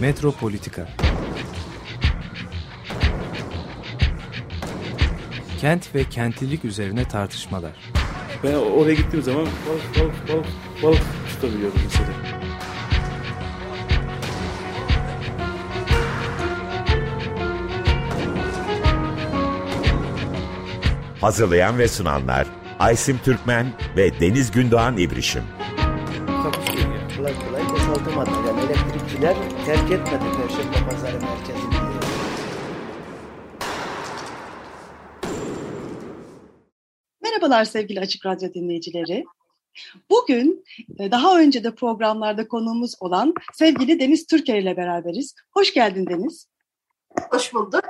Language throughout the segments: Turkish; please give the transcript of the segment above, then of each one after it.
Metropolitika Kent ve kentlilik üzerine tartışmalar. Ben oraya gittiğim zaman balık balık balık balık tutabiliyorum mesela. Hazırlayan ve sunanlar Aysim Türkmen ve Deniz Gündoğan İbrişim. ya. Kolay kolay boşaltamadı. Yani elektrikçiler terk etmedi Perşembe Pazarı merkezini. Merhabalar sevgili Açık Radyo dinleyicileri. Bugün e, daha önce de programlarda konuğumuz olan sevgili Deniz Türker ile beraberiz. Hoş geldin Deniz. Hoş bulduk.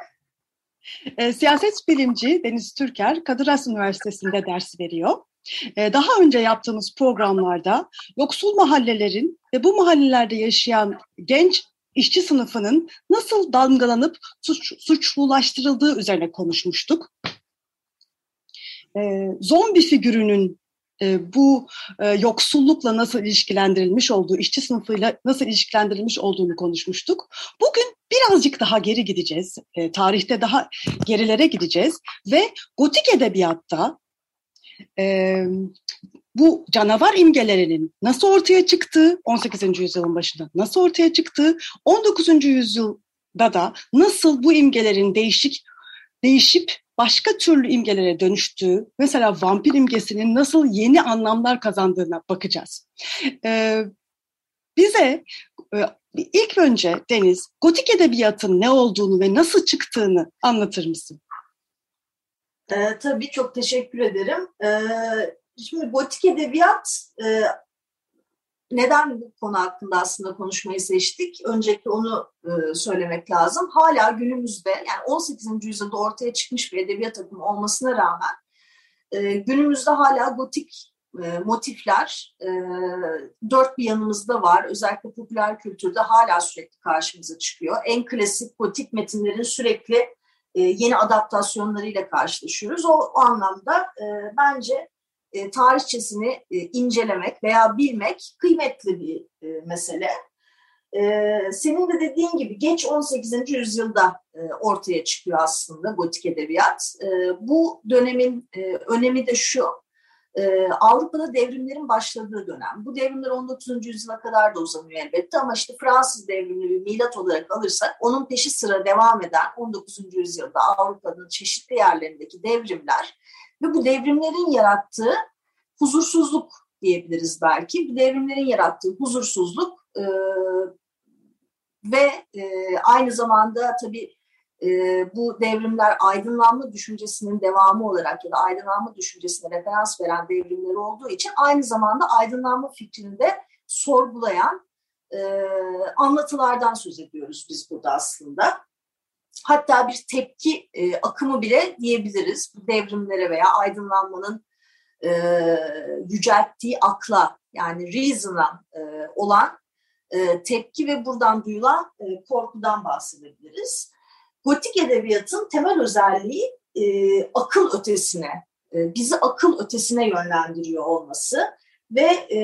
E, siyaset bilimci Deniz Türker Kadir Has Üniversitesi'nde ders veriyor. E, daha önce yaptığımız programlarda yoksul mahallelerin ve bu mahallelerde yaşayan genç işçi sınıfının nasıl damgalanıp suç, suçlulaştırıldığı üzerine konuşmuştuk. E, zombi figürünün e, bu e, yoksullukla nasıl ilişkilendirilmiş olduğu, işçi sınıfıyla nasıl ilişkilendirilmiş olduğunu konuşmuştuk. Bugün birazcık daha geri gideceğiz, e, tarihte daha gerilere gideceğiz ve gotik edebiyatta e, bu canavar imgelerinin nasıl ortaya çıktığı, 18. yüzyılın başında nasıl ortaya çıktığı, 19. yüzyılda da nasıl bu imgelerin değişik değişip başka türlü imgelere dönüştüğü, mesela vampir imgesinin nasıl yeni anlamlar kazandığına bakacağız. Ee, bize e, ilk önce Deniz, gotik edebiyatın ne olduğunu ve nasıl çıktığını anlatır mısın? Ee, tabii çok teşekkür ederim. Ee, şimdi gotik edebiyat e, neden bu konu hakkında aslında konuşmayı seçtik? Öncelikle onu e, söylemek lazım. Hala günümüzde yani 18. yüzyılda ortaya çıkmış bir edebiyat akımı olmasına rağmen e, günümüzde hala gotik e, motifler e, dört bir yanımızda var. Özellikle popüler kültürde hala sürekli karşımıza çıkıyor. En klasik gotik metinlerin sürekli e, yeni adaptasyonlarıyla karşılaşıyoruz. O, o anlamda e, bence e, tarihçesini e, incelemek veya bilmek kıymetli bir e, mesele. E, senin de dediğin gibi geç 18. yüzyılda e, ortaya çıkıyor aslında gotik edebiyat. E, bu dönemin e, önemi de şu, e, Avrupa'da devrimlerin başladığı dönem. Bu devrimler 19. yüzyıla kadar da uzanıyor elbette ama işte Fransız devrimi bir milat olarak alırsak onun peşi sıra devam eden 19. yüzyılda Avrupa'nın çeşitli yerlerindeki devrimler ve bu devrimlerin yarattığı huzursuzluk diyebiliriz belki. Bu devrimlerin yarattığı huzursuzluk e, ve e, aynı zamanda tabii e, bu devrimler aydınlanma düşüncesinin devamı olarak ya da aydınlanma düşüncesine referans veren devrimler olduğu için aynı zamanda aydınlanma fikrini de sorgulayan e, anlatılardan söz ediyoruz biz burada aslında. Hatta bir tepki e, akımı bile diyebiliriz bu devrimlere veya aydınlanmanın e, yücelttiği akla yani reason'a e, olan e, tepki ve buradan duyulan e, korkudan bahsedebiliriz. Gotik edebiyatın temel özelliği e, akıl ötesine, e, bizi akıl ötesine yönlendiriyor olması ve e,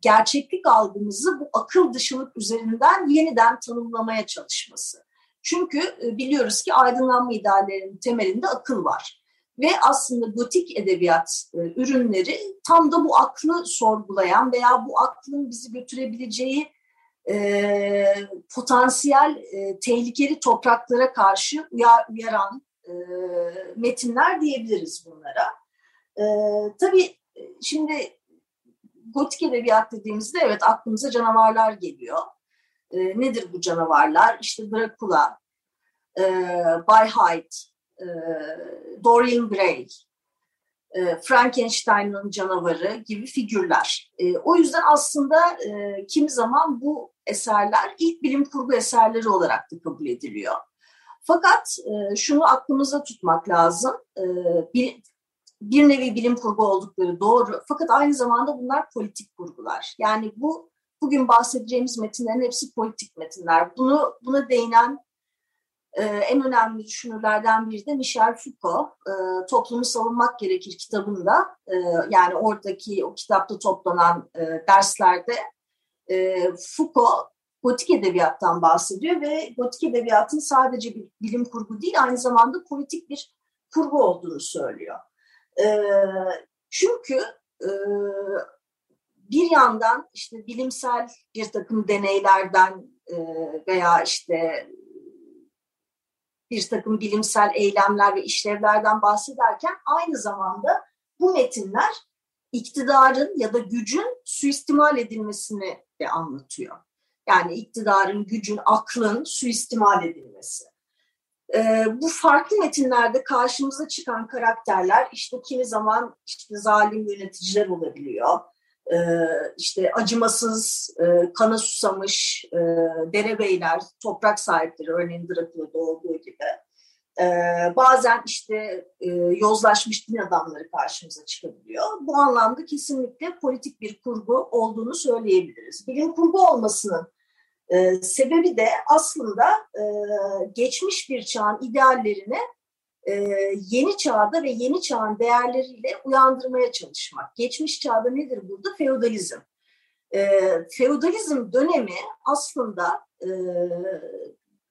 gerçeklik algımızı bu akıl dışılık üzerinden yeniden tanımlamaya çalışması. Çünkü e, biliyoruz ki aydınlanma ideallerinin temelinde akıl var. Ve aslında gotik edebiyat e, ürünleri tam da bu aklı sorgulayan veya bu aklın bizi götürebileceği e, potansiyel e, tehlikeli topraklara karşı uyar, uyaran e, metinler diyebiliriz bunlara. E, tabii şimdi gotik edebiyat dediğimizde evet aklımıza canavarlar geliyor. E, nedir bu canavarlar? İşte Dracula, e, By Hyde, e, Dorian Gray, e, Frankenstein'ın canavarı gibi figürler. E, o yüzden aslında e, kimi zaman bu eserler ilk bilim kurgu eserleri olarak da kabul ediliyor. Fakat e, şunu aklımızda tutmak lazım. E, bir, bir nevi bilim kurgu oldukları doğru. Fakat aynı zamanda bunlar politik kurgular. Yani bu bugün bahsedeceğimiz metinlerin hepsi politik metinler. Bunu buna değinen e, en önemli düşünürlerden biri de Michel Foucault. E, Toplumu Savunmak Gerekir kitabında e, yani oradaki o kitapta toplanan e, derslerde e, Foucault gotik edebiyattan bahsediyor ve gotik edebiyatın sadece bir bilim kurgu değil aynı zamanda politik bir kurgu olduğunu söylüyor. E, çünkü e, bir yandan işte bilimsel bir takım deneylerden e, veya işte bir takım bilimsel eylemler ve işlevlerden bahsederken aynı zamanda bu metinler iktidarın ya da gücün suistimal edilmesini de anlatıyor. Yani iktidarın, gücün, aklın suistimal edilmesi. Ee, bu farklı metinlerde karşımıza çıkan karakterler işte kimi zaman işte zalim yöneticiler olabiliyor. Ee, işte acımasız, e, kana susamış e, derebeyler, toprak sahipleri örneğin Drakula'da olduğu gibi. Ee, bazen işte e, yozlaşmış din adamları karşımıza çıkabiliyor. Bu anlamda kesinlikle politik bir kurgu olduğunu söyleyebiliriz. Bilim kurgu olmasının e, sebebi de aslında e, geçmiş bir çağın ideallerini yeni çağda ve yeni çağın değerleriyle uyandırmaya çalışmak. Geçmiş çağda nedir burada? Feodalizm. Feodalizm dönemi aslında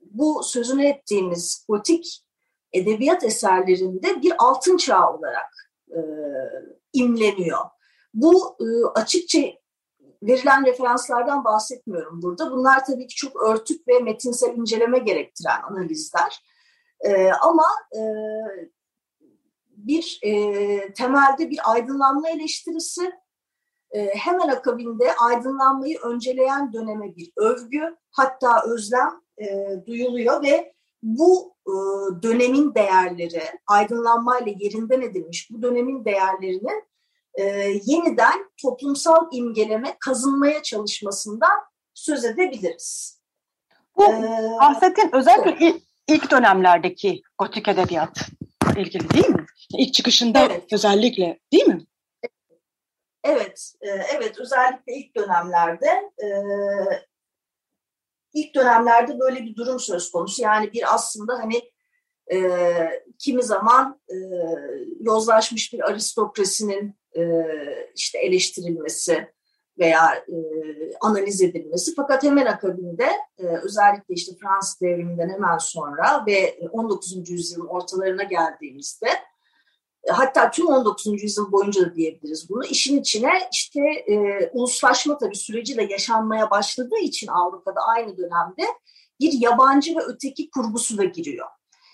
bu sözünü ettiğimiz gotik edebiyat eserlerinde bir altın çağ olarak e, imleniyor. Bu e, açıkça verilen referanslardan bahsetmiyorum burada. Bunlar tabii ki çok örtük ve metinsel inceleme gerektiren analizler. E, ama e, bir e, temelde bir aydınlanma eleştirisi, e, hemen akabinde aydınlanmayı önceleyen döneme bir övgü, hatta özlem e, duyuluyor ve bu e, dönemin değerleri, aydınlanmayla yerinden edilmiş bu dönemin değerlerinin e, yeniden toplumsal imgeleme, kazınmaya çalışmasından söz edebiliriz. Bu ee, bahsettiğin özellikle ilk, ilk dönemlerdeki gotik edebiyat ilgili değil mi? İlk çıkışında evet. özellikle değil mi? Evet, e, evet özellikle ilk dönemlerde e, ilk dönemlerde böyle bir durum söz konusu. Yani bir aslında hani e, kimi zaman e, yozlaşmış bir aristokrasinin e, işte eleştirilmesi veya e, analiz edilmesi. Fakat hemen akabinde e, özellikle işte Fransız devriminden hemen sonra ve 19. yüzyılın ortalarına geldiğimizde hatta tüm 19. yüzyıl boyunca da diyebiliriz bunu. İşin içine işte e, uluslaşma tabii süreci de yaşanmaya başladığı için Avrupa'da aynı dönemde bir yabancı ve öteki kurgusu da giriyor.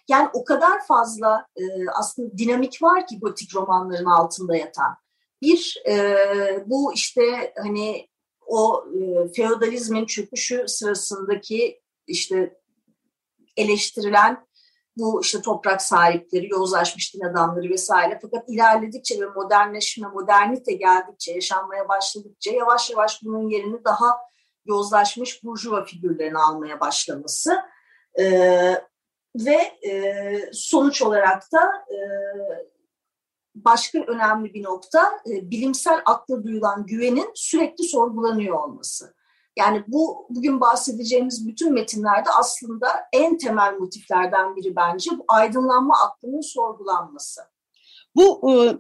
Yani o kadar fazla e, aslında dinamik var ki gotik romanların altında yatan. Bir, e, bu işte hani o e, feodalizmin çöküşü sırasındaki işte eleştirilen bu işte toprak sahipleri, yozlaşmış din adamları vesaire. Fakat ilerledikçe ve modernleşme, modernite geldikçe, yaşanmaya başladıkça yavaş yavaş bunun yerini daha yozlaşmış burjuva figürlerini almaya başlaması. Ee, ve e, sonuç olarak da e, başka önemli bir nokta e, bilimsel akla duyulan güvenin sürekli sorgulanıyor olması. Yani bu bugün bahsedeceğimiz bütün metinlerde aslında en temel motiflerden biri bence bu aydınlanma aklının sorgulanması. Bu e,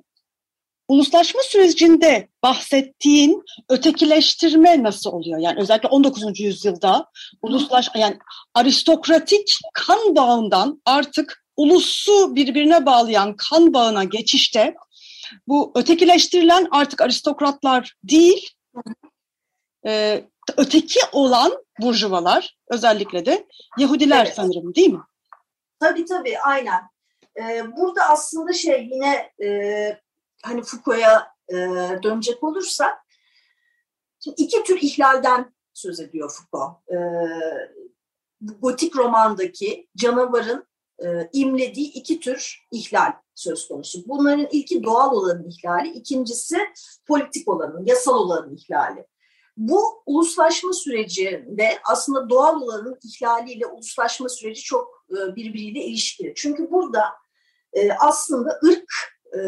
uluslaşma sürecinde bahsettiğin ötekileştirme nasıl oluyor? Yani özellikle 19. yüzyılda uluslaş yani aristokratik kan bağından artık ulusu birbirine bağlayan kan bağına geçişte bu ötekileştirilen artık aristokratlar değil, e, öteki olan burjuvalar özellikle de Yahudiler evet. sanırım değil mi? Tabii tabii aynen. Ee, burada aslında şey yine e, hani Foucault'a e, dönecek olursak şimdi iki tür ihlalden söz ediyor Foucault. Ee, gotik romandaki canavarın e, imlediği iki tür ihlal söz konusu. Bunların ilki doğal olanın ihlali, ikincisi politik olanın, yasal olanın ihlali. Bu uluslaşma sürecinde aslında doğal olanın ihlaliyle uluslaşma süreci çok e, birbiriyle ilişkili. Çünkü burada e, aslında ırk e,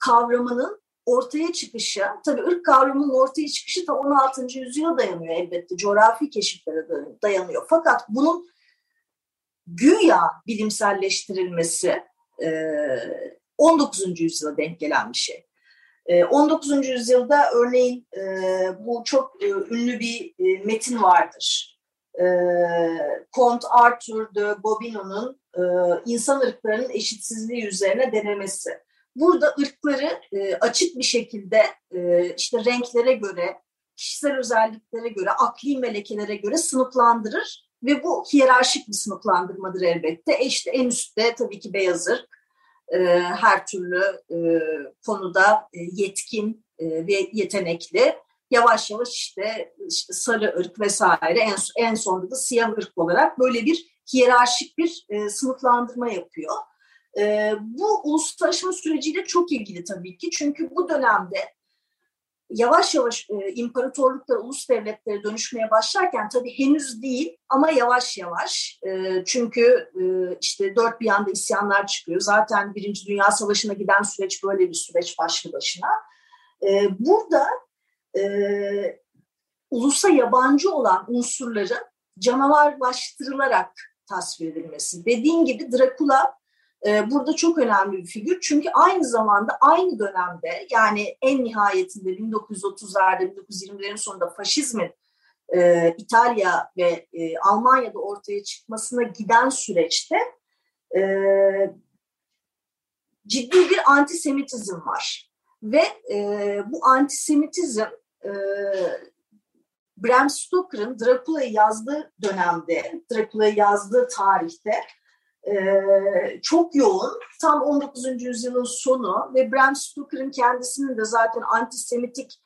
kavramının ortaya çıkışı, tabii ırk kavramının ortaya çıkışı da 16. yüzyıla dayanıyor elbette, coğrafi keşiflere dayanıyor. Fakat bunun güya bilimselleştirilmesi 19. yüzyıla denk gelen bir şey. 19. yüzyılda örneğin bu çok ünlü bir metin vardır. e, Kont Arthur de Bobino'nun e, insan ırklarının eşitsizliği üzerine denemesi. Burada ırkları e, açık bir şekilde e, işte renklere göre, kişisel özelliklere göre, akli melekelere göre sınıflandırır ve bu hiyerarşik bir sınıflandırmadır elbette. E işte en üstte tabii ki beyaz ırk, e, her türlü e, konuda e, yetkin e, ve yetenekli. Yavaş yavaş işte, işte sarı ırk vesaire en, en sonunda da siyah ırk olarak böyle bir hiyerarşik bir sınıflandırma yapıyor. Bu uluslararası süreciyle çok ilgili tabii ki çünkü bu dönemde yavaş yavaş e, imparatorluklar, ulus devletlere dönüşmeye başlarken tabii henüz değil ama yavaş yavaş. E, çünkü e, işte dört bir yanda isyanlar çıkıyor. Zaten Birinci Dünya Savaşı'na giden süreç böyle bir süreç başlı başına. E, burada e, ulusa yabancı olan unsurların canavarlaştırılarak tasvir edilmesi. Dediğin gibi Dracula e, burada çok önemli bir figür. Çünkü aynı zamanda aynı dönemde yani en nihayetinde 1930'larda 1920'lerin sonunda faşizmin e, İtalya ve e, Almanya'da ortaya çıkmasına giden süreçte e, ciddi bir antisemitizm var. Ve e, bu antisemitizm e, Bram Stoker'ın Dracula'yı yazdığı dönemde, Dracula'yı yazdığı tarihte çok yoğun. Tam 19. yüzyılın sonu ve Bram Stoker'ın kendisinin de zaten antisemitik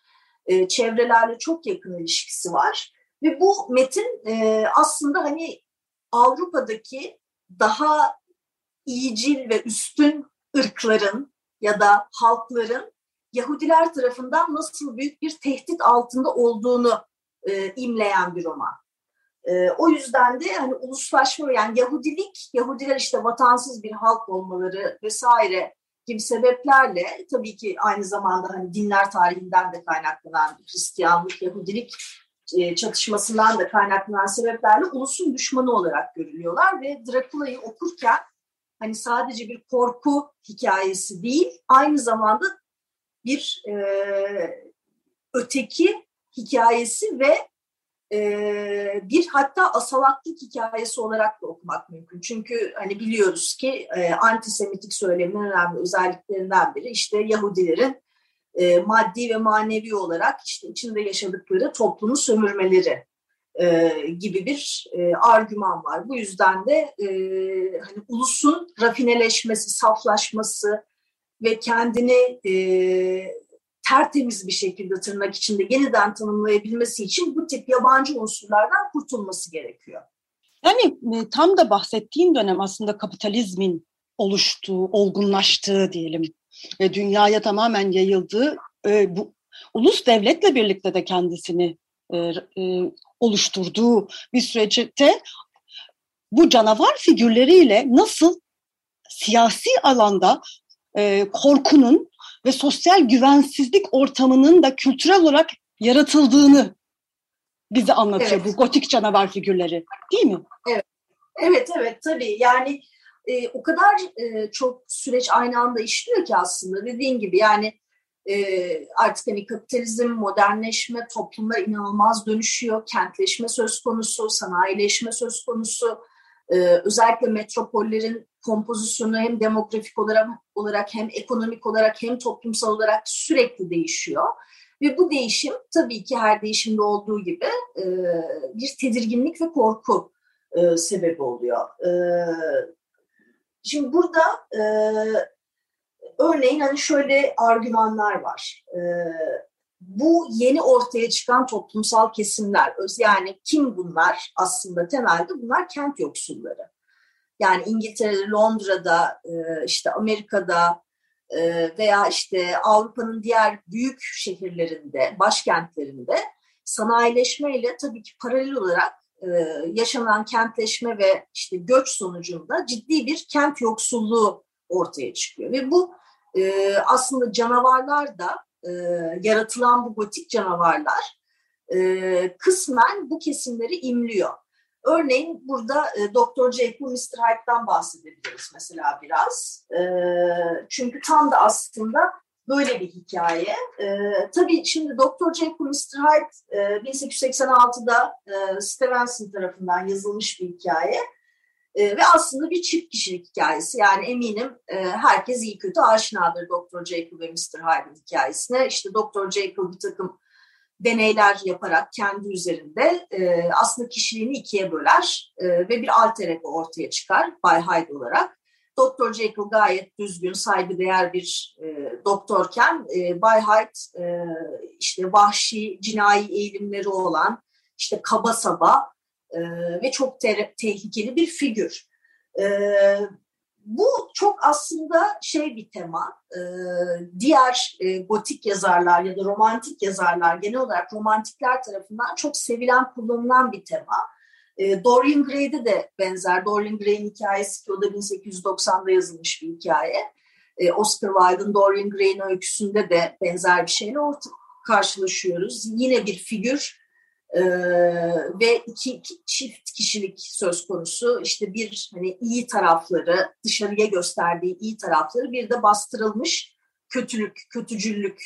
e, çevrelerle çok yakın ilişkisi var. Ve bu metin e, aslında hani Avrupa'daki daha iyicil ve üstün ırkların ya da halkların Yahudiler tarafından nasıl büyük bir tehdit altında olduğunu e, imleyen bir roman. E, o yüzden de hani uluslaşma yani Yahudilik, Yahudiler işte vatansız bir halk olmaları vesaire gibi sebeplerle tabii ki aynı zamanda hani dinler tarihinden de kaynaklanan Hristiyanlık, Yahudilik e, çatışmasından da kaynaklanan sebeplerle ulusun düşmanı olarak görülüyorlar ve Drakula'yı okurken hani sadece bir korku hikayesi değil, aynı zamanda bir e, öteki hikayesi ve bir hatta asalaklık hikayesi olarak da okumak mümkün. Çünkü hani biliyoruz ki antisemitik söylemin önemli özelliklerinden biri işte Yahudilerin maddi ve manevi olarak işte içinde yaşadıkları toplumu sömürmeleri gibi bir argüman var. Bu yüzden de hani ulusun rafineleşmesi, saflaşması ve kendini tertemiz bir şekilde tırnak içinde yeniden tanımlayabilmesi için bu tip yabancı unsurlardan kurtulması gerekiyor. Yani e, tam da bahsettiğin dönem aslında kapitalizmin oluştuğu, olgunlaştığı diyelim ve dünyaya tamamen yayıldığı e, bu ulus devletle birlikte de kendisini e, oluşturduğu bir süreçte bu canavar figürleriyle nasıl siyasi alanda korkunun ve sosyal güvensizlik ortamının da kültürel olarak yaratıldığını bize anlatıyor evet. bu gotik canavar figürleri. Değil mi? Evet, evet, evet tabii. Yani e, o kadar e, çok süreç aynı anda işliyor ki aslında. Dediğin gibi yani e, artık hani kapitalizm, modernleşme, toplumlar inanılmaz dönüşüyor, kentleşme söz konusu, sanayileşme söz konusu, e, özellikle metropollerin kompozisyonu hem demografik olarak, olarak hem ekonomik olarak hem toplumsal olarak sürekli değişiyor. Ve bu değişim tabii ki her değişimde olduğu gibi e, bir tedirginlik ve korku e, sebebi oluyor. E, şimdi burada örneğin hani şöyle argümanlar var. Bu yeni ortaya çıkan toplumsal kesimler, yani kim bunlar aslında temelde bunlar kent yoksulları. Yani İngiltere'de, Londra'da, e, işte Amerika'da e, veya işte Avrupa'nın diğer büyük şehirlerinde, başkentlerinde sanayileşmeyle tabii ki paralel olarak e, yaşanan kentleşme ve işte göç sonucunda ciddi bir kent yoksulluğu ortaya çıkıyor. Ve bu aslında canavarlar da yaratılan bu gotik canavarlar kısmen bu kesimleri imliyor. Örneğin burada e, Dr. Jekyll, Mr. Hyde'dan bahsedebiliriz mesela biraz. E, çünkü tam da aslında böyle bir hikaye. E, tabii şimdi Dr. Jekyll Mr. Hyde e, 1886'da e, Stevenson tarafından yazılmış bir hikaye. E, ve aslında bir çift kişilik hikayesi. Yani eminim e, herkes iyi kötü aşinadır Dr. Jekyll ve Mr. Hyde'in hikayesine. İşte Dr. Jekyll bir takım deneyler yaparak kendi üzerinde e, aslında kişiliğini ikiye böler e, ve bir alter ego ortaya çıkar Bay Hyde olarak. Dr. Jekyll gayet düzgün, saygıdeğer bir e, doktorken e, Bay Hyde e, işte vahşi, cinayi eğilimleri olan, işte kaba saba e, ve çok te- tehlikeli bir figür. E, bu çok aslında şey bir tema. E, diğer e, gotik yazarlar ya da romantik yazarlar genel olarak romantikler tarafından çok sevilen, kullanılan bir tema. E, Dorian Gray'de de benzer. Dorian Gray'in hikayesi ki o da 1890'da yazılmış bir hikaye. E, Oscar Wilde'ın Dorian Gray'in öyküsünde de benzer bir şeyle orta karşılaşıyoruz. Yine bir figür ee, ve iki, iki çift kişilik söz konusu işte bir hani iyi tarafları dışarıya gösterdiği iyi tarafları bir de bastırılmış kötülük kötücüllük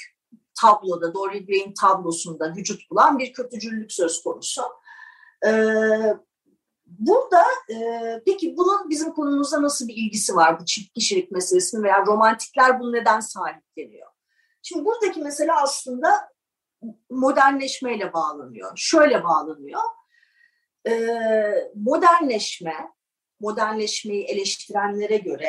tabloda Dorian Gray'in tablosunda vücut bulan bir kötücüllük söz konusu. Ee, burada e, peki bunun bizim konumuzda nasıl bir ilgisi var bu çift kişilik meselesinin veya romantikler bunu neden sahipleniyor? Şimdi buradaki mesele aslında modernleşmeyle bağlanıyor. Şöyle bağlanıyor. E, modernleşme, modernleşmeyi eleştirenlere göre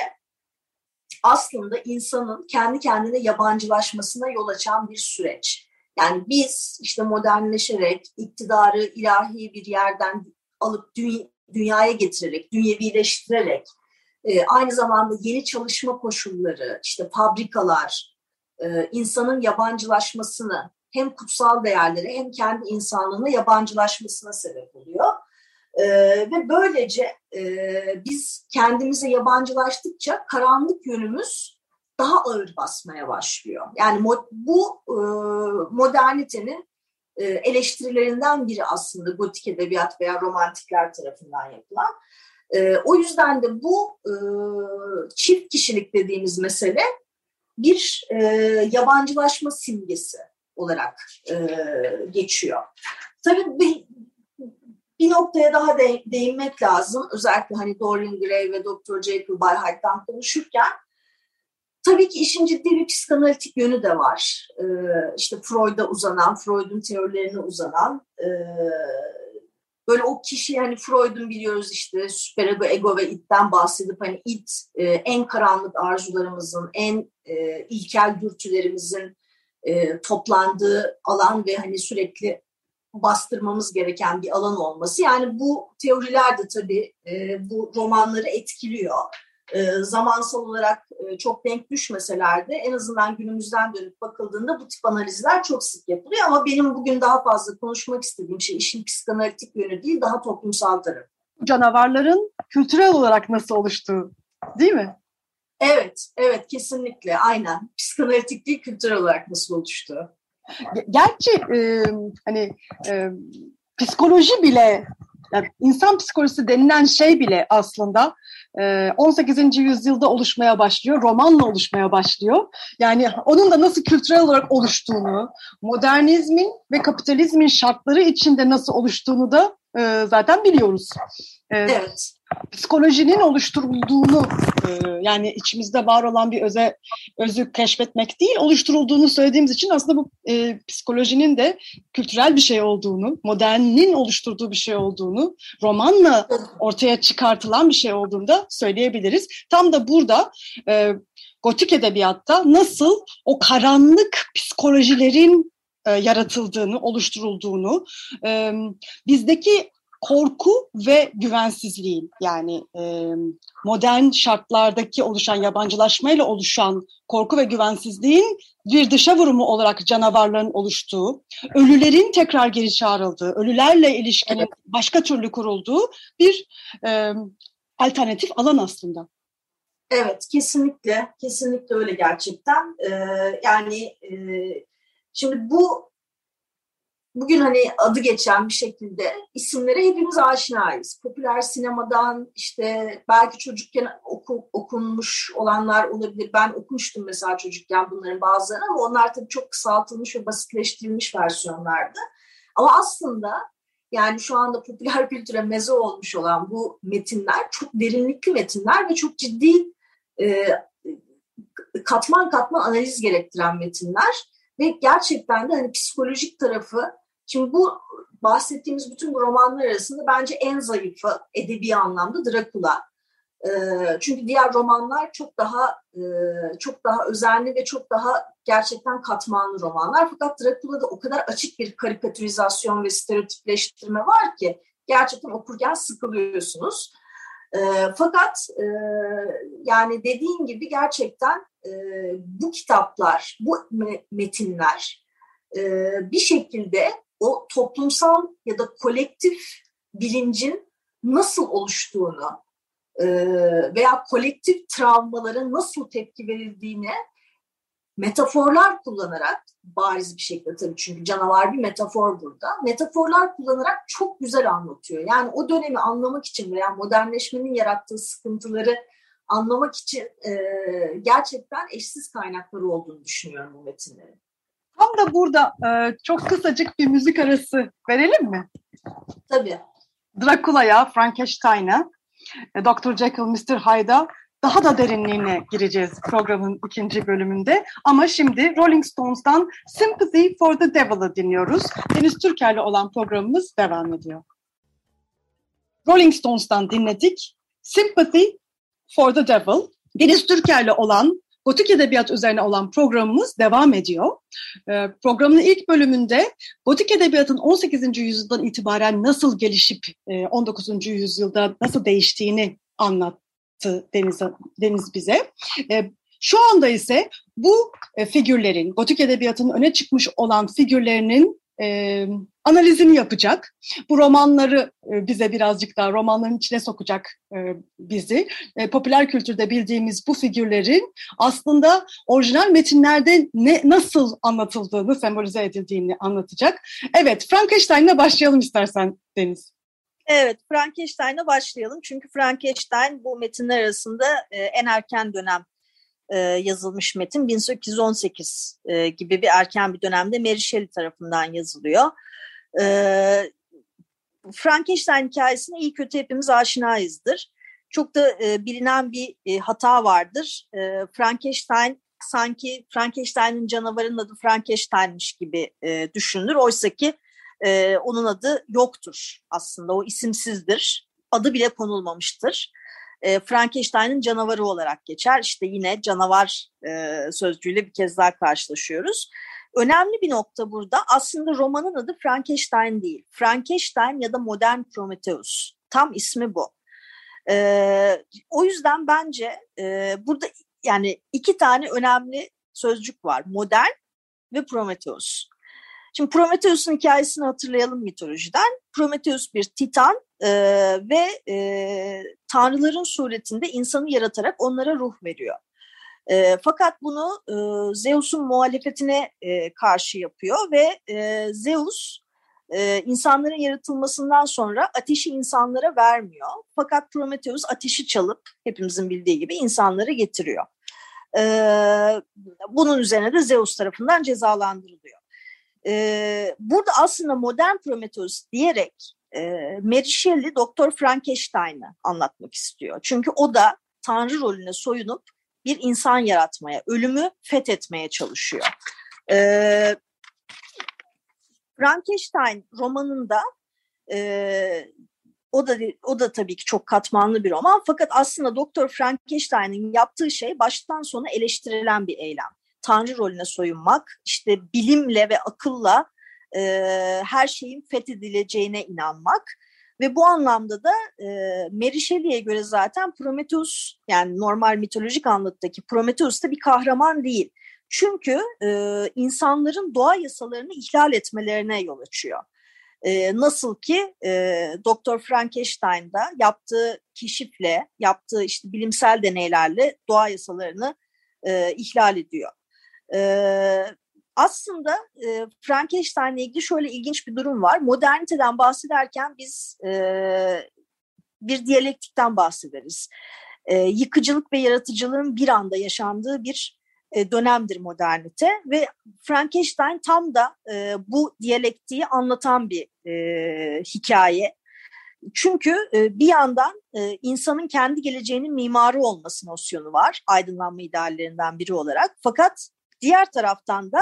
aslında insanın kendi kendine yabancılaşmasına yol açan bir süreç. Yani biz işte modernleşerek iktidarı ilahi bir yerden alıp dünya, dünyaya getirerek, dünyevileştirerek, e, aynı zamanda yeni çalışma koşulları, işte fabrikalar, e, insanın yabancılaşmasını hem kutsal değerlere hem kendi insanlığına yabancılaşmasına sebep oluyor. Ee, ve böylece e, biz kendimize yabancılaştıkça karanlık yönümüz daha ağır basmaya başlıyor. Yani bu e, modernitenin e, eleştirilerinden biri aslında gotik edebiyat veya romantikler tarafından yapılan. E, o yüzden de bu e, çift kişilik dediğimiz mesele bir e, yabancılaşma simgesi olarak e, geçiyor. Tabii bir, bir noktaya daha de, değinmek lazım. Özellikle hani Dorian Gray ve Dr. Jekyll by Hyde'dan konuşurken tabii ki işin ciddi bir psikanalitik yönü de var. Ee, işte Freud'a uzanan, Freud'un teorilerine uzanan e, böyle o kişi hani Freud'un biliyoruz işte süperego, ego ve itten bahsedip hani it e, en karanlık arzularımızın, en e, ilkel dürtülerimizin e, toplandığı alan ve hani sürekli bastırmamız gereken bir alan olması. Yani bu teoriler de tabii e, bu romanları etkiliyor. E, zamansal olarak e, çok denk düşmeseler de en azından günümüzden dönüp bakıldığında bu tip analizler çok sık yapılıyor. Ama benim bugün daha fazla konuşmak istediğim şey işin psikanalitik yönü değil, daha toplumsal tarafı. Canavarların kültürel olarak nasıl oluştuğu değil mi? Evet, evet kesinlikle aynen. Psikanalitik değil kültürel olarak nasıl oluştu? Gerçi e, hani e, psikoloji bile yani insan psikolojisi denilen şey bile aslında 18. yüzyılda oluşmaya başlıyor, romanla oluşmaya başlıyor. Yani onun da nasıl kültürel olarak oluştuğunu, modernizmin ve kapitalizmin şartları içinde nasıl oluştuğunu da zaten biliyoruz. Evet psikolojinin oluşturulduğunu e, yani içimizde var olan bir öze özü keşfetmek değil oluşturulduğunu söylediğimiz için aslında bu e, psikolojinin de kültürel bir şey olduğunu, modernin oluşturduğu bir şey olduğunu, romanla ortaya çıkartılan bir şey olduğunu da söyleyebiliriz. Tam da burada e, gotik edebiyatta nasıl o karanlık psikolojilerin e, yaratıldığını, oluşturulduğunu, e, bizdeki korku ve güvensizliğin yani e, modern şartlardaki oluşan yabancılaşmayla oluşan korku ve güvensizliğin bir dışa vurumu olarak canavarların oluştuğu, ölülerin tekrar geri çağrıldığı, ölülerle ilişkinin başka türlü kurulduğu bir e, alternatif alan aslında. Evet, kesinlikle, kesinlikle öyle gerçekten. Ee, yani e, şimdi bu bugün hani adı geçen bir şekilde isimlere hepimiz aşinayız. Popüler sinemadan işte belki çocukken oku, okunmuş olanlar olabilir. Ben okumuştum mesela çocukken bunların bazılarını ama onlar tabii çok kısaltılmış ve basitleştirilmiş versiyonlardı. Ama aslında yani şu anda popüler kültüre meze olmuş olan bu metinler çok derinlikli metinler ve çok ciddi e, katman katman analiz gerektiren metinler ve gerçekten de hani psikolojik tarafı Şimdi bu bahsettiğimiz bütün bu romanlar arasında bence en zayıfı edebi anlamda Dracula. Ee, çünkü diğer romanlar çok daha e, çok daha özenli ve çok daha gerçekten katmanlı romanlar. Fakat Dracula'da o kadar açık bir karikatürizasyon ve stereotipleştirme var ki gerçekten okurken sıkılıyorsunuz. E, fakat e, yani dediğin gibi gerçekten e, bu kitaplar, bu metinler e, bir şekilde o toplumsal ya da kolektif bilincin nasıl oluştuğunu e, veya kolektif travmalara nasıl tepki verildiğini metaforlar kullanarak bariz bir şekilde tabii çünkü canavar bir metafor burada. Metaforlar kullanarak çok güzel anlatıyor. Yani o dönemi anlamak için veya modernleşmenin yarattığı sıkıntıları anlamak için e, gerçekten eşsiz kaynakları olduğunu düşünüyorum bu metinlerin. Tam da burada e, çok kısacık bir müzik arası verelim mi? Tabii. Dracula'ya, Frankenstein'a, e, Dr. Jekyll, Mr. Hyde'a daha da derinliğine gireceğiz programın ikinci bölümünde. Ama şimdi Rolling Stones'tan Sympathy for the Devil'ı dinliyoruz. Deniz Türker'le olan programımız devam ediyor. Rolling Stones'tan dinledik. Sympathy for the Devil. Deniz Türker'le olan Gotik Edebiyat üzerine olan programımız devam ediyor. Ee, programın ilk bölümünde Gotik Edebiyatın 18. yüzyıldan itibaren nasıl gelişip 19. E, yüzyılda nasıl değiştiğini anlattı Deniz, Deniz bize. Ee, şu anda ise bu e, figürlerin, Gotik Edebiyatı'nın öne çıkmış olan figürlerinin e, analizini yapacak. Bu romanları e, bize birazcık daha romanların içine sokacak e, bizi. E, popüler kültürde bildiğimiz bu figürlerin aslında orijinal metinlerde ne nasıl anlatıldığını, sembolize edildiğini anlatacak. Evet, Frankenstein'la başlayalım istersen Deniz. Evet, Frankenstein'la başlayalım. Çünkü Frankenstein bu metinler arasında en erken dönem yazılmış metin 1818 e, gibi bir erken bir dönemde Mary Shelley tarafından yazılıyor. E, Frankenstein hikayesine iyi kötü hepimiz aşinayızdır. Çok da e, bilinen bir e, hata vardır. E, Frankenstein sanki Frankenstein'in canavarın adı Frankenstein'miş gibi e, düşünülür. Oysa ki e, onun adı yoktur aslında. O isimsizdir. Adı bile konulmamıştır e, Frankenstein'in canavarı olarak geçer. İşte yine canavar e, sözcüğüyle bir kez daha karşılaşıyoruz. Önemli bir nokta burada aslında romanın adı Frankenstein değil. Frankenstein ya da Modern Prometheus. Tam ismi bu. E, o yüzden bence e, burada yani iki tane önemli sözcük var. Modern ve Prometheus. Şimdi Prometheus'un hikayesini hatırlayalım mitolojiden. Prometheus bir titan e, ve e, tanrıların suretinde insanı yaratarak onlara ruh veriyor. E, fakat bunu e, Zeus'un muhalefetine e, karşı yapıyor ve e, Zeus e, insanların yaratılmasından sonra ateşi insanlara vermiyor. Fakat Prometheus ateşi çalıp hepimizin bildiği gibi insanları getiriyor. E, bunun üzerine de Zeus tarafından cezalandırılıyor. E, burada aslında modern Prometheus diyerek e, Mary Shelley Doktor Frankenstein'ı anlatmak istiyor. Çünkü o da tanrı rolüne soyunup bir insan yaratmaya, ölümü fethetmeye çalışıyor. E, Frankenstein romanında e, o da o da tabii ki çok katmanlı bir roman fakat aslında Doktor Frankenstein'in yaptığı şey baştan sona eleştirilen bir eylem. Tanrı rolüne soyunmak, işte bilimle ve akılla e, her şeyin fethedileceğine inanmak. Ve bu anlamda da e, Mary Shelley'e göre zaten Prometheus yani normal mitolojik anlatıdaki Prometheus da bir kahraman değil. Çünkü e, insanların doğa yasalarını ihlal etmelerine yol açıyor. E, nasıl ki e, Doktor Frankenstein'da yaptığı keşifle, yaptığı işte bilimsel deneylerle doğa yasalarını e, ihlal ediyor. E, aslında e, Frankenstein'le ilgili şöyle ilginç bir durum var. Moderniteden bahsederken biz e, bir diyalektikten bahsederiz. E, yıkıcılık ve yaratıcılığın bir anda yaşandığı bir e, dönemdir modernite ve Frankenstein tam da e, bu diyalektiği anlatan bir e, hikaye. Çünkü e, bir yandan e, insanın kendi geleceğinin mimarı olması nosyonu var aydınlanma ideallerinden biri olarak. Fakat diğer taraftan da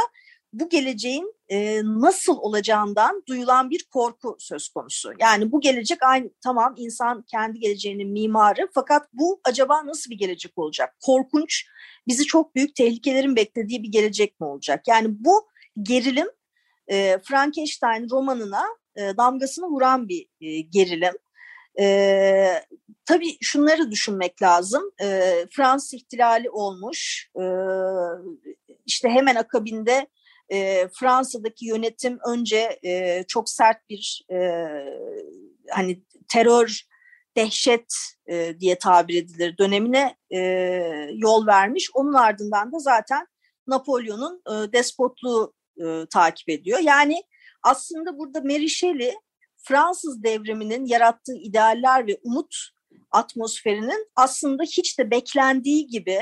bu geleceğin e, nasıl olacağından duyulan bir korku söz konusu. Yani bu gelecek aynı tamam insan kendi geleceğinin mimarı fakat bu acaba nasıl bir gelecek olacak? Korkunç, bizi çok büyük tehlikelerin beklediği bir gelecek mi olacak? Yani bu gerilim e, Frankenstein romanına e, damgasını vuran bir e, gerilim. E, tabii şunları düşünmek lazım. E, Fransız ihtilali olmuş. E, işte hemen akabinde e, Fransa'daki yönetim önce e, çok sert bir e, hani terör dehşet e, diye tabir edilir dönemine e, yol vermiş. Onun ardından da zaten Napolyon'un e, despotluğu e, takip ediyor. Yani aslında burada Mary Fransız devriminin yarattığı idealler ve umut atmosferinin aslında hiç de beklendiği gibi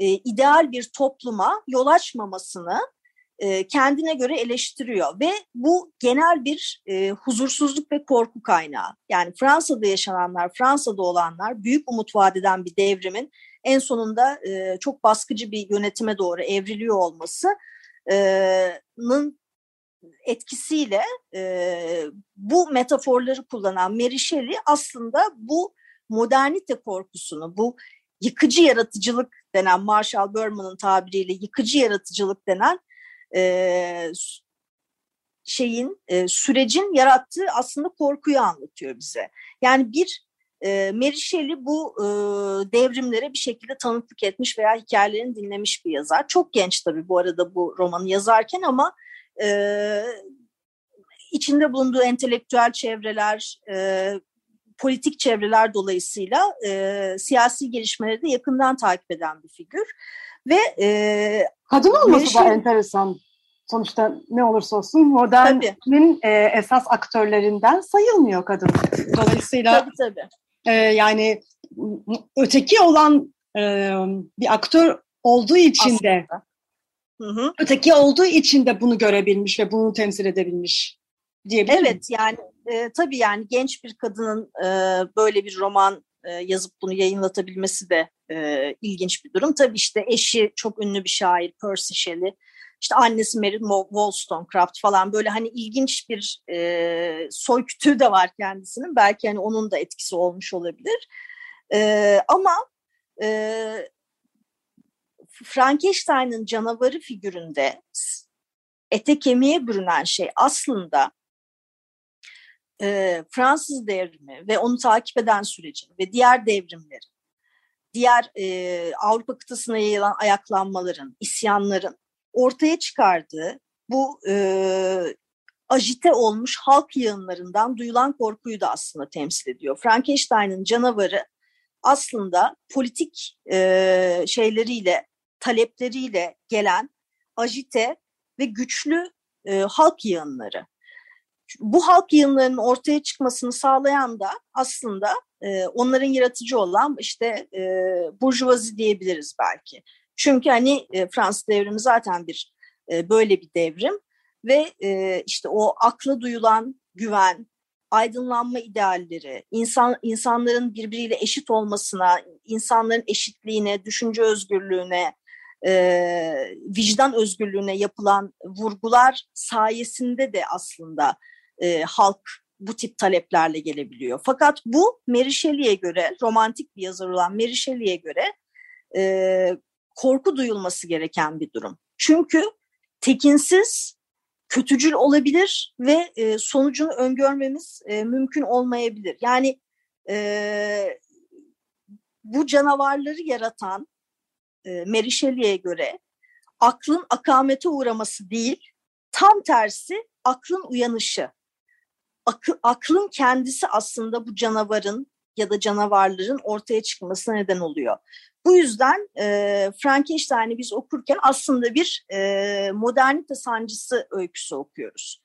e, ideal bir topluma yol açmamasını e, kendine göre eleştiriyor ve bu genel bir e, huzursuzluk ve korku kaynağı. Yani Fransa'da yaşananlar, Fransa'da olanlar büyük umut vadeden bir devrimin en sonunda e, çok baskıcı bir yönetime doğru evriliyor olmasının etkisiyle e, bu metaforları kullanan Mary aslında bu modernite korkusunu, bu yıkıcı yaratıcılık denen Marshall Berman'ın tabiriyle yıkıcı yaratıcılık denen e, şeyin e, sürecin yarattığı aslında korkuyu anlatıyor bize. Yani bir e, Mary Shelley bu e, devrimlere bir şekilde tanıklık etmiş veya hikayelerini dinlemiş bir yazar. Çok genç tabii bu arada bu romanı yazarken ama e, içinde bulunduğu entelektüel çevreler, e, politik çevreler dolayısıyla e, siyasi gelişmeleri de yakından takip eden bir figür. Ve e, kadın olması da enteresan. Sonuçta ne olursa olsun modernin e, esas aktörlerinden sayılmıyor kadın. Dolayısıyla tabii, tabii. E, yani öteki olan e, bir aktör olduğu için Aslında. de Hı hı. Öteki olduğu için de bunu görebilmiş ve bunu temsil edebilmiş diyebilir Evet yani e, tabii yani genç bir kadının e, böyle bir roman e, yazıp bunu yayınlatabilmesi de e, ilginç bir durum. Tabii işte eşi çok ünlü bir şair Percy Shelley. İşte annesi Mary Wollstonecraft falan böyle hani ilginç bir e, soy kütüğü de var kendisinin. Belki hani onun da etkisi olmuş olabilir. E, ama e, Frankenstein'ın canavarı figüründe ete kemiğe bürünen şey aslında e, Fransız devrimi ve onu takip eden sürecin ve diğer devrimlerin, diğer e, Avrupa kıtasına yayılan ayaklanmaların, isyanların ortaya çıkardığı bu e, ajite olmuş halk yığınlarından duyulan korkuyu da aslında temsil ediyor. Frankenstein'ın canavarı aslında politik e, şeyleriyle talepleriyle gelen ajite ve güçlü e, halk yığınları. Bu halk yığınlarının ortaya çıkmasını sağlayan da aslında e, onların yaratıcı olan işte e, burjuvazi diyebiliriz belki. Çünkü hani e, Fransız devrimi zaten bir e, böyle bir devrim ve e, işte o akla duyulan güven, aydınlanma idealleri, insan insanların birbiriyle eşit olmasına, insanların eşitliğine, düşünce özgürlüğüne, e, vicdan özgürlüğüne yapılan vurgular sayesinde de aslında e, halk bu tip taleplerle gelebiliyor. Fakat bu Mary göre, romantik bir yazar olan Mary göre e, korku duyulması gereken bir durum. Çünkü tekinsiz, kötücül olabilir ve e, sonucunu öngörmemiz e, mümkün olmayabilir. Yani e, bu canavarları yaratan e, Mary göre aklın akamete uğraması değil, tam tersi aklın uyanışı. Akı, aklın kendisi aslında bu canavarın ya da canavarların ortaya çıkmasına neden oluyor. Bu yüzden e, Frankenstein'i biz okurken aslında bir e, modernite sancısı öyküsü okuyoruz.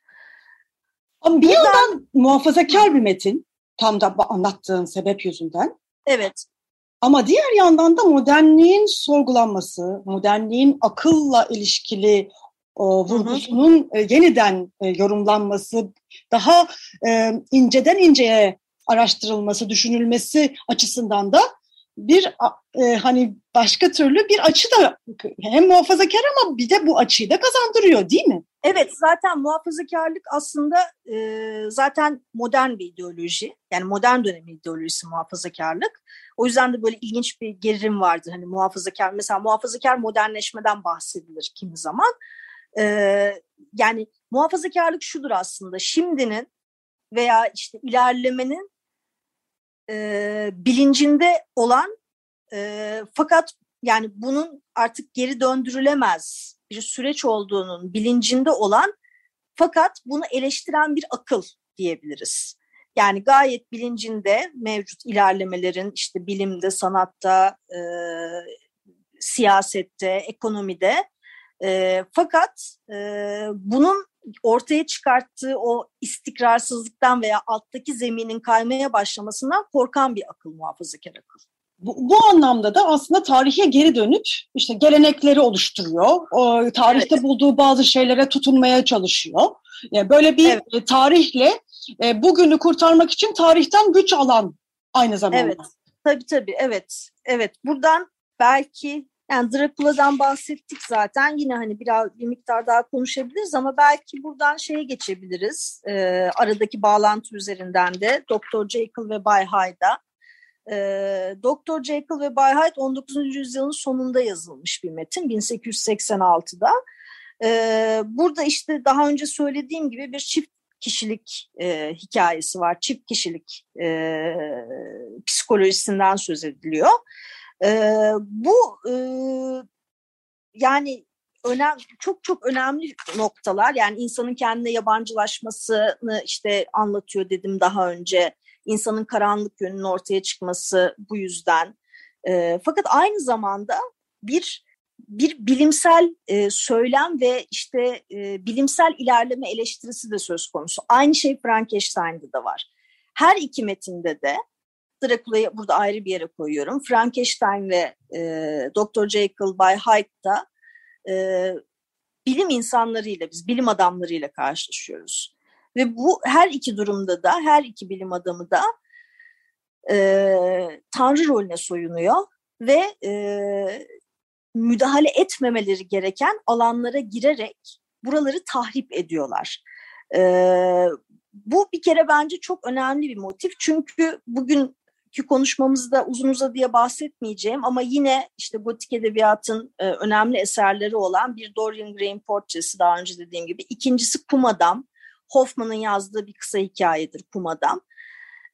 Ama bir Buradan, yandan muhafazakar bir metin tam da anlattığın sebep yüzünden. Evet. Ama diğer yandan da modernliğin sorgulanması, modernliğin akılla ilişkili o vurgusunun hı hı. E, yeniden e, yorumlanması, daha e, inceden inceye araştırılması, düşünülmesi açısından da bir e, hani başka türlü bir açı da hem muhafazakar ama bir de bu açıyı da kazandırıyor değil mi? Evet zaten muhafazakarlık aslında e, zaten modern bir ideoloji. Yani modern dönem ideolojisi muhafazakarlık. O yüzden de böyle ilginç bir gerilim vardır. Hani muhafazakar mesela muhafazakar modernleşmeden bahsedilir kimi zaman. E, yani muhafazakarlık şudur aslında şimdinin veya işte ilerlemenin e, bilincinde olan e, fakat yani bunun artık geri döndürülemez bir süreç olduğunun bilincinde olan fakat bunu eleştiren bir akıl diyebiliriz. Yani gayet bilincinde mevcut ilerlemelerin işte bilimde, sanatta, e, siyasette, ekonomide e, fakat e, bunun ortaya çıkarttığı o istikrarsızlıktan veya alttaki zeminin kaymaya başlamasından korkan bir akıl muhafazakar akıl. Bu, bu anlamda da aslında tarihe geri dönüp işte gelenekleri oluşturuyor. O, tarihte evet. bulduğu bazı şeylere tutunmaya çalışıyor. Yani böyle bir evet. tarihle e, bugünü kurtarmak için tarihten güç alan aynı zamanda. Evet. Tabii tabii evet. Evet. Buradan belki yani Dracula'dan bahsettik zaten. Yine hani biraz bir miktar daha konuşabiliriz ama belki buradan şeye geçebiliriz. E, aradaki bağlantı üzerinden de Dr. Jekyll ve Bay Hyde'a. E, Dr. Jekyll ve Bay Hyde 19. yüzyılın sonunda yazılmış bir metin 1886'da. E, burada işte daha önce söylediğim gibi bir çift kişilik e, hikayesi var. Çift kişilik e, psikolojisinden söz ediliyor. E, bu e, yani önem çok çok önemli noktalar. Yani insanın kendine yabancılaşmasını işte anlatıyor dedim daha önce. İnsanın karanlık yönünün ortaya çıkması bu yüzden. E, fakat aynı zamanda bir bir bilimsel e, söylem ve işte e, bilimsel ilerleme eleştirisi de söz konusu. Aynı şey Frankenstein'de de var. Her iki metinde de Dracula'yı burada ayrı bir yere koyuyorum. Frankenstein ve e, Dr. Jekyll by Hyde'da e, bilim insanlarıyla biz, bilim adamlarıyla karşılaşıyoruz. Ve bu her iki durumda da, her iki bilim adamı da e, tanrı rolüne soyunuyor ve e, müdahale etmemeleri gereken alanlara girerek buraları tahrip ediyorlar. E, bu bir kere bence çok önemli bir motif çünkü bugün ki konuşmamızda uzun uzadıya bahsetmeyeceğim ama yine işte gotik edebiyatın e, önemli eserleri olan bir Dorian Gray'in portresi daha önce dediğim gibi. İkincisi Kum Adam. Hoffman'ın yazdığı bir kısa hikayedir Kum Adam.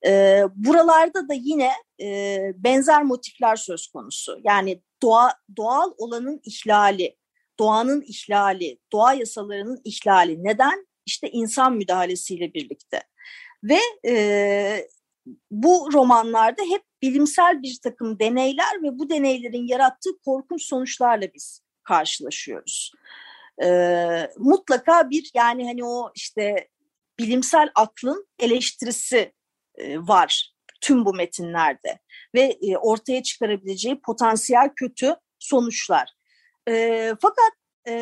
E, buralarda da yine e, benzer motifler söz konusu. Yani doğa, doğal olanın ihlali, doğanın ihlali, doğa yasalarının ihlali. Neden? İşte insan müdahalesiyle birlikte. Ve e, bu romanlarda hep bilimsel bir takım deneyler ve bu deneylerin yarattığı korkunç sonuçlarla biz karşılaşıyoruz. Ee, mutlaka bir yani hani o işte bilimsel aklın eleştirisi e, var tüm bu metinlerde ve e, ortaya çıkarabileceği potansiyel kötü sonuçlar. E, fakat e,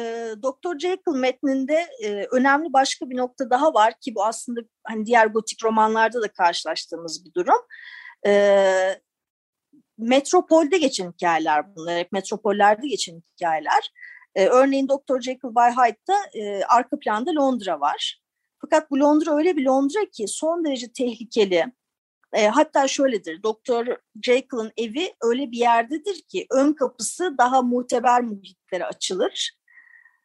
Dr. Jekyll metninde e, önemli başka bir nokta daha var ki bu aslında hani diğer gotik romanlarda da karşılaştığımız bir durum. E, metropolde geçen hikayeler bunlar, hep metropollerde geçen hikayeler. E, örneğin Dr. Jekyll by Hyde'da e, arka planda Londra var. Fakat bu Londra öyle bir Londra ki son derece tehlikeli. E, hatta şöyledir, Dr. Jekyll'ın evi öyle bir yerdedir ki ön kapısı daha muteber muhitlere açılır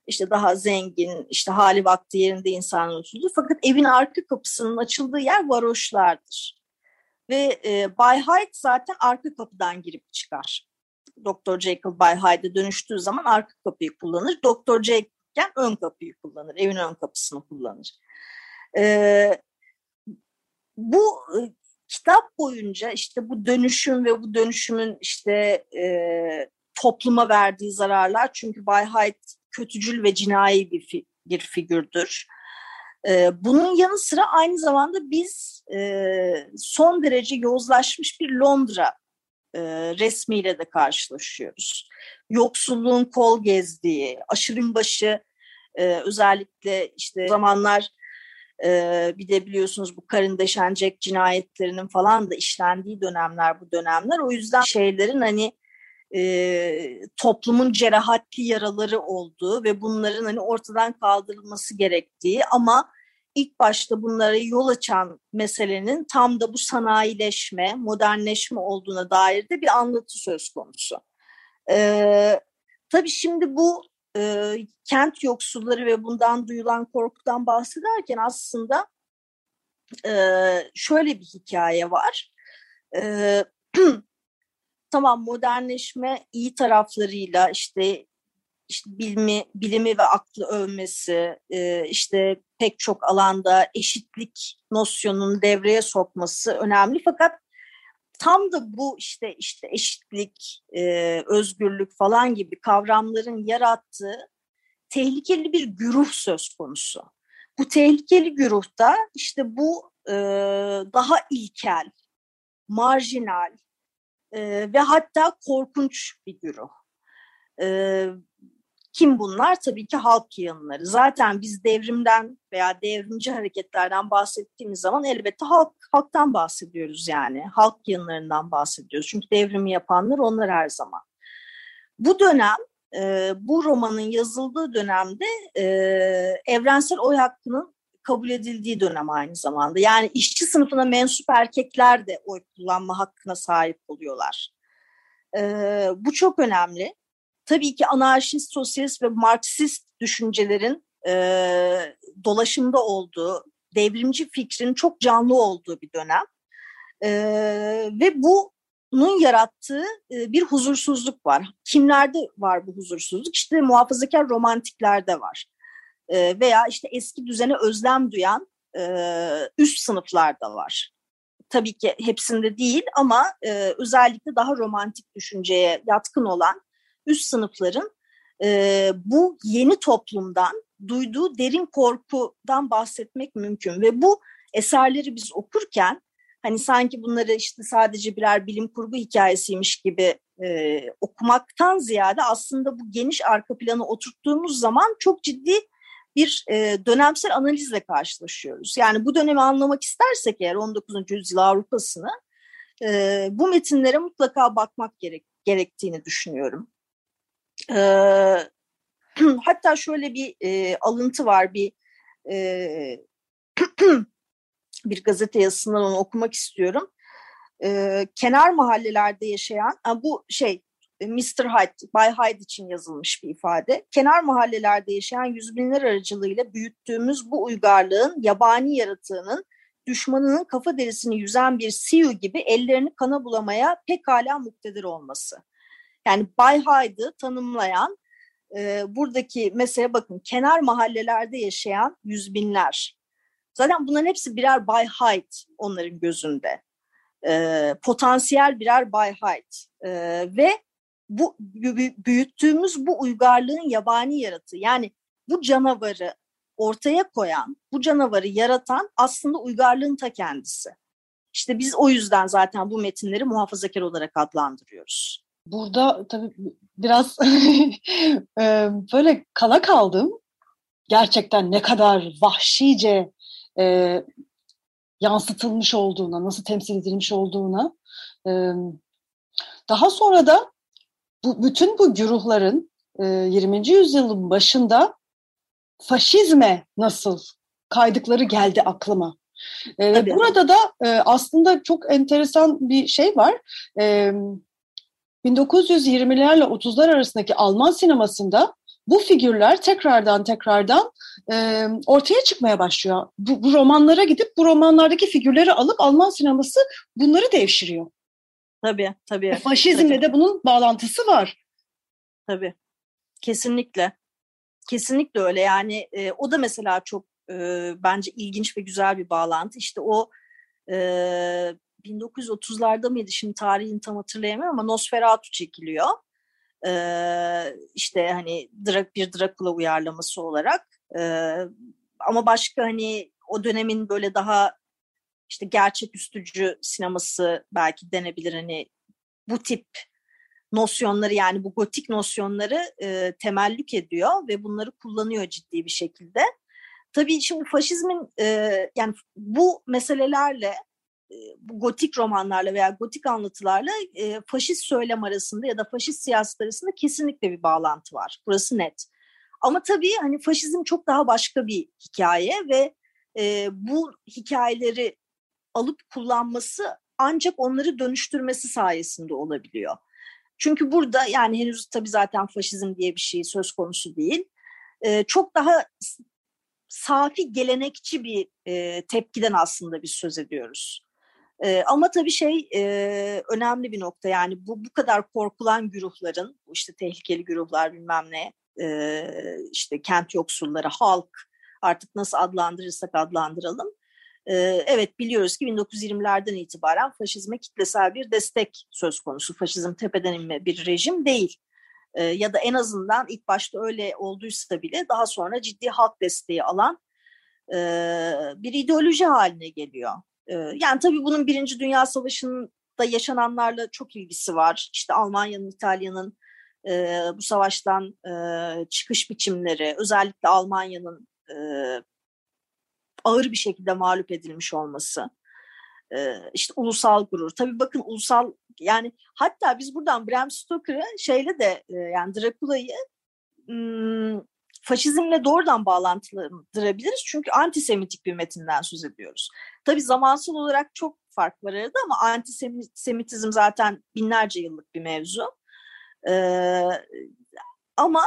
işte daha zengin, işte hali vakti yerinde insanlar oturdu. Fakat evin arka kapısının açıldığı yer varoşlardır. Ve e, Bay Hyde zaten arka kapıdan girip çıkar. Dr. Jekyll Bay Hyde'e dönüştüğü zaman arka kapıyı kullanır. Dr. Jekyll ön kapıyı kullanır, evin ön kapısını kullanır. E, bu kitap boyunca işte bu dönüşüm ve bu dönüşümün işte e, topluma verdiği zararlar çünkü Bay Hyde kötücül ve cinayi bir, fi, bir figürdür. E, bunun yanı sıra aynı zamanda biz e, son derece yozlaşmış bir Londra e, resmiyle de karşılaşıyoruz. Yoksulluğun kol gezdiği, aşırın başı e, özellikle işte zamanlar e, bir de biliyorsunuz bu karın deşenecek cinayetlerinin falan da işlendiği dönemler bu dönemler. O yüzden şeylerin hani e, toplumun cerahatli yaraları olduğu ve bunların hani ortadan kaldırılması gerektiği ama ilk başta bunlara yol açan meselenin tam da bu sanayileşme, modernleşme olduğuna dair de bir anlatı söz konusu. Ee, tabii şimdi bu e, kent yoksulları ve bundan duyulan korkudan bahsederken aslında e, şöyle bir hikaye var. E, tamam modernleşme iyi taraflarıyla işte işte bilimi, bilimi ve aklı övmesi, e, işte pek çok alanda eşitlik nosyonunu devreye sokması önemli. Fakat tam da bu işte işte eşitlik, e, özgürlük falan gibi kavramların yarattığı tehlikeli bir güruh söz konusu. Bu tehlikeli güruhta işte bu e, daha ilkel, marjinal ve hatta korkunç bir güruh. E, kim bunlar? Tabii ki halk yığınları. Zaten biz devrimden veya devrimci hareketlerden bahsettiğimiz zaman elbette halk halktan bahsediyoruz yani. Halk yığınlarından bahsediyoruz. Çünkü devrimi yapanlar onlar her zaman. Bu dönem e, bu romanın yazıldığı dönemde e, evrensel oy hakkının kabul edildiği dönem aynı zamanda. Yani işçi sınıfına mensup erkekler de oy kullanma hakkına sahip oluyorlar. E, bu çok önemli tabii ki anarşist, sosyalist ve Marksist düşüncelerin e, dolaşımda olduğu, devrimci fikrin çok canlı olduğu bir dönem. E, ve bunun yarattığı e, bir huzursuzluk var. Kimlerde var bu huzursuzluk? İşte muhafazakar romantiklerde var. Veya işte eski düzene özlem duyan üst sınıflarda var. Tabii ki hepsinde değil ama özellikle daha romantik düşünceye yatkın olan üst sınıfların bu yeni toplumdan duyduğu derin korkudan bahsetmek mümkün ve bu eserleri biz okurken hani sanki bunları işte sadece birer bilim kurgu hikayesiymiş gibi e, okumaktan ziyade aslında bu geniş arka planı oturttuğumuz zaman çok ciddi bir e, dönemsel analizle karşılaşıyoruz. Yani bu dönemi anlamak istersek eğer 19. yüzyıl Avrupa'sını e, bu metinlere mutlaka bakmak gerek, gerektiğini düşünüyorum. E, hatta şöyle bir e, alıntı var bir e, bir gazete yazısından onu okumak istiyorum. E, kenar mahallelerde yaşayan bu şey Mr. Hyde, Bay Hyde için yazılmış bir ifade. Kenar mahallelerde yaşayan yüz binler aracılığıyla büyüttüğümüz bu uygarlığın yabani yaratığının düşmanının kafa derisini yüzen bir siyu gibi ellerini kana bulamaya pekala muktedir olması. Yani Bay Hyde'ı tanımlayan e, buradaki mesele bakın kenar mahallelerde yaşayan yüz binler. Zaten bunların hepsi birer Bay Hyde onların gözünde. E, potansiyel birer Bay Hyde. E, ve bu büyüttüğümüz bu uygarlığın yabani yaratığı yani bu canavarı ortaya koyan, bu canavarı yaratan aslında uygarlığın ta kendisi. İşte biz o yüzden zaten bu metinleri muhafazakar olarak adlandırıyoruz burada tabii biraz böyle kala kaldım. Gerçekten ne kadar vahşice e, yansıtılmış olduğuna, nasıl temsil edilmiş olduğuna. E, daha sonra da bu, bütün bu güruhların e, 20. yüzyılın başında faşizme nasıl kaydıkları geldi aklıma. E, burada da e, aslında çok enteresan bir şey var. E, 1920'lerle 30'lar arasındaki Alman sinemasında bu figürler tekrardan tekrardan e, ortaya çıkmaya başlıyor. Bu, bu romanlara gidip bu romanlardaki figürleri alıp Alman sineması bunları devşiriyor. Tabii, tabii. E, faşizmle de bunun bağlantısı var. Tabii, kesinlikle. Kesinlikle öyle yani e, o da mesela çok e, bence ilginç ve güzel bir bağlantı. İşte o e, 1930'larda mıydı şimdi tarihini tam hatırlayamıyorum ama Nosferatu çekiliyor. Ee, işte hani bir Dracula uyarlaması olarak. Ee, ama başka hani o dönemin böyle daha işte gerçeküstücü sineması belki denebilir hani bu tip nosyonları yani bu gotik nosyonları e, temellük ediyor ve bunları kullanıyor ciddi bir şekilde. Tabii şimdi faşizmin e, yani bu meselelerle e, bu gotik romanlarla veya gotik anlatılarla e, faşist söylem arasında ya da faşist siyaset arasında kesinlikle bir bağlantı var. Burası net. Ama tabii hani faşizm çok daha başka bir hikaye ve e, bu hikayeleri alıp kullanması ancak onları dönüştürmesi sayesinde olabiliyor. Çünkü burada yani henüz tabii zaten faşizm diye bir şey söz konusu değil. E, çok daha safi gelenekçi bir e, tepkiden aslında biz söz ediyoruz. E, ama tabii şey e, önemli bir nokta yani bu bu kadar korkulan güruhların işte tehlikeli güruhlar bilmem ne e, işte kent yoksulları halk artık nasıl adlandırırsak adlandıralım. Evet biliyoruz ki 1920'lerden itibaren faşizme kitlesel bir destek söz konusu. Faşizm tepeden inme bir rejim değil. Ya da en azından ilk başta öyle olduysa bile daha sonra ciddi halk desteği alan bir ideoloji haline geliyor. Yani tabii bunun Birinci Dünya Savaşı'nda yaşananlarla çok ilgisi var. İşte Almanya'nın, İtalya'nın bu savaştan çıkış biçimleri, özellikle Almanya'nın ağır bir şekilde mağlup edilmiş olması, işte ulusal gurur. Tabii bakın ulusal yani hatta biz buradan Bram Stoker'ı şeyle de yani Drakula'yı faşizmle doğrudan bağlantılandırabiliriz. Çünkü antisemitik bir metinden söz ediyoruz. Tabii zamansal olarak çok fark var arada ama antisemitizm zaten binlerce yıllık bir mevzu. Ama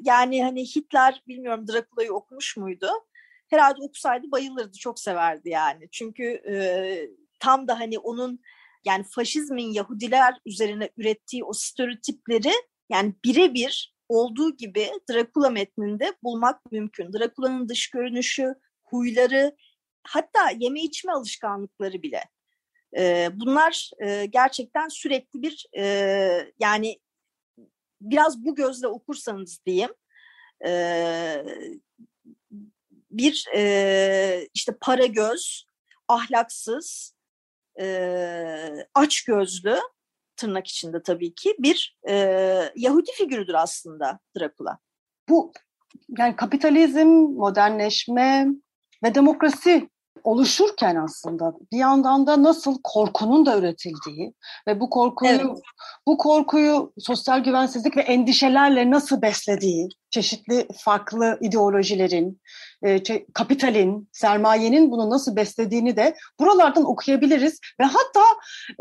yani hani Hitler bilmiyorum Drakula'yı okumuş muydu? Herhalde okusaydı bayılırdı, çok severdi yani. Çünkü e, tam da hani onun yani faşizmin Yahudiler üzerine ürettiği o stereotipleri yani birebir olduğu gibi Drakula metninde bulmak mümkün. Drakula'nın dış görünüşü, huyları, hatta yeme içme alışkanlıkları bile. E, bunlar e, gerçekten sürekli bir e, yani biraz bu gözle okursanız diyeyim e, bir e, işte para göz, ahlaksız, e, aç gözlü tırnak içinde tabii ki bir e, Yahudi figürüdür aslında Dracula. Bu yani kapitalizm, modernleşme ve demokrasi oluşurken aslında bir yandan da nasıl korkunun da üretildiği ve bu korkuyu evet. bu korkuyu sosyal güvensizlik ve endişelerle nasıl beslediği, çeşitli farklı ideolojilerin, e, kapitalin, sermayenin bunu nasıl beslediğini de buralardan okuyabiliriz ve hatta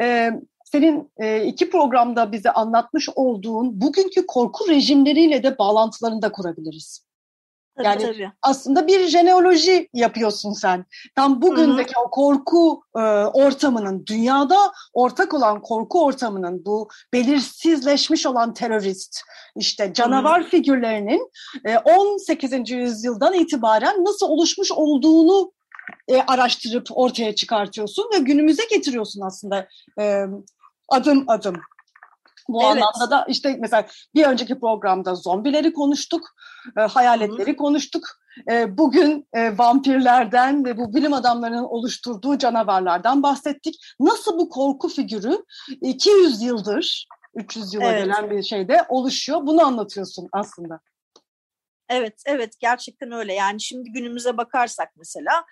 e, senin e, iki programda bize anlatmış olduğun bugünkü korku rejimleriyle de bağlantılarını da kurabiliriz. Tabii, yani tabii. aslında bir jeneoloji yapıyorsun sen. Tam bugündeki Hı-hı. o korku e, ortamının, dünyada ortak olan korku ortamının bu belirsizleşmiş olan terörist, işte canavar Hı-hı. figürlerinin e, 18. yüzyıldan itibaren nasıl oluşmuş olduğunu e, araştırıp ortaya çıkartıyorsun ve günümüze getiriyorsun aslında e, adım adım. Bu evet. anlamda da işte mesela bir önceki programda zombileri konuştuk, e, hayaletleri Hı-hı. konuştuk. E, bugün e, vampirlerden ve bu bilim adamlarının oluşturduğu canavarlardan bahsettik. Nasıl bu korku figürü 200 yıldır, 300 yıla evet. gelen bir şeyde oluşuyor? Bunu anlatıyorsun aslında. Evet, evet gerçekten öyle. Yani şimdi günümüze bakarsak mesela